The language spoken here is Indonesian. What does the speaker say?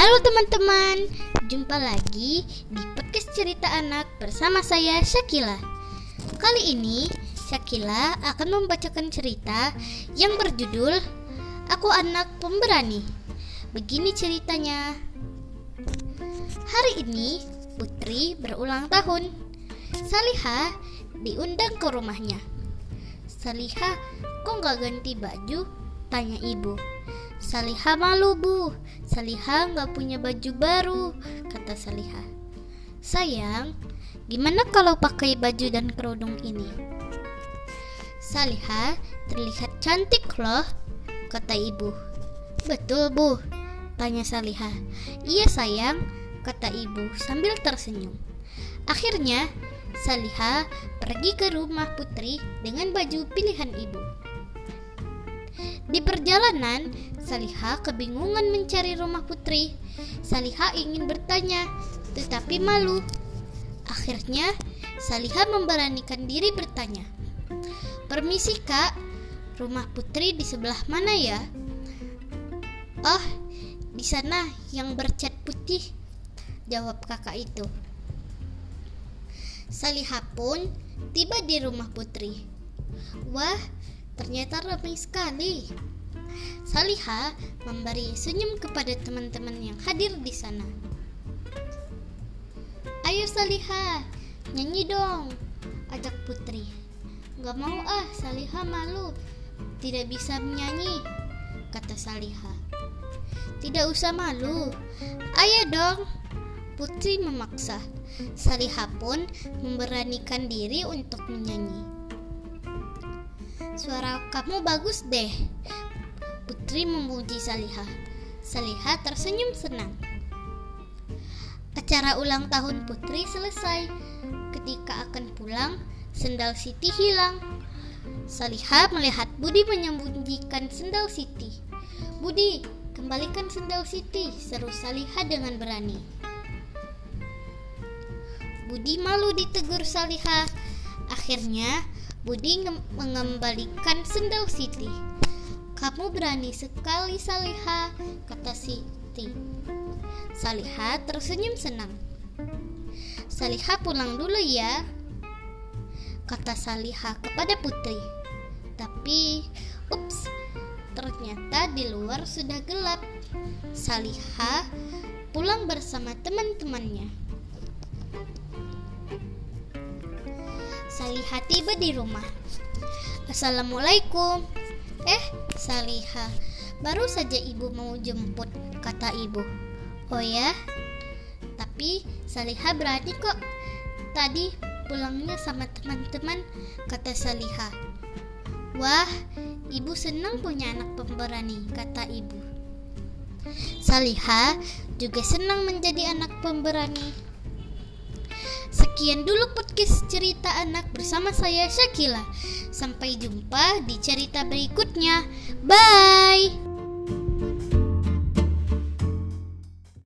Halo teman-teman, jumpa lagi di podcast cerita anak bersama saya Syakila. Kali ini Syakila akan membacakan cerita yang berjudul Aku Anak Pemberani. Begini ceritanya. Hari ini Putri berulang tahun. Salihah diundang ke rumahnya. Salihah, kok nggak ganti baju? Tanya ibu. Salihah malu bu, Salihah nggak punya baju baru, kata Salihah. Sayang, gimana kalau pakai baju dan kerudung ini? Salihah terlihat cantik loh, kata ibu. Betul bu, tanya Salihah. Iya sayang, kata ibu sambil tersenyum. Akhirnya, Salihah pergi ke rumah Putri dengan baju pilihan ibu. Di perjalanan, Saliha kebingungan mencari rumah putri. Saliha ingin bertanya, tetapi malu. Akhirnya, Saliha memberanikan diri bertanya. Permisi kak, rumah putri di sebelah mana ya? Oh, di sana yang bercat putih, jawab kakak itu. Saliha pun tiba di rumah putri. Wah, Ternyata ramai sekali. Saliha memberi senyum kepada teman-teman yang hadir di sana. Ayo Saliha, nyanyi dong, ajak Putri. Gak mau ah, Saliha malu, tidak bisa menyanyi, kata Saliha. Tidak usah malu, ayo dong. Putri memaksa. Saliha pun memberanikan diri untuk menyanyi. Suara kamu bagus deh. Putri memuji Salihah. Salihah tersenyum senang. Acara ulang tahun Putri selesai. Ketika akan pulang, sendal Siti hilang. Salihah melihat Budi menyembunyikan sendal Siti. Budi, kembalikan sendal Siti, seru Salihah dengan berani. Budi malu ditegur Salihah. Akhirnya, Budi mengembalikan sendal Siti. Kamu berani sekali Saliha, kata Siti. Saliha tersenyum senang. Saliha pulang dulu ya, kata Saliha kepada Putri. Tapi, ups, ternyata di luar sudah gelap. Saliha pulang bersama teman-temannya. Salihah tiba di rumah. Assalamualaikum. Eh, Salihah, baru saja ibu mau jemput, kata ibu. Oh ya? Tapi Salihah berani kok. Tadi pulangnya sama teman-teman, kata Salihah. Wah, ibu senang punya anak pemberani, kata ibu. Salihah juga senang menjadi anak pemberani. Sekian dulu podcast cerita anak bersama saya Syakila. Sampai jumpa di cerita berikutnya. Bye.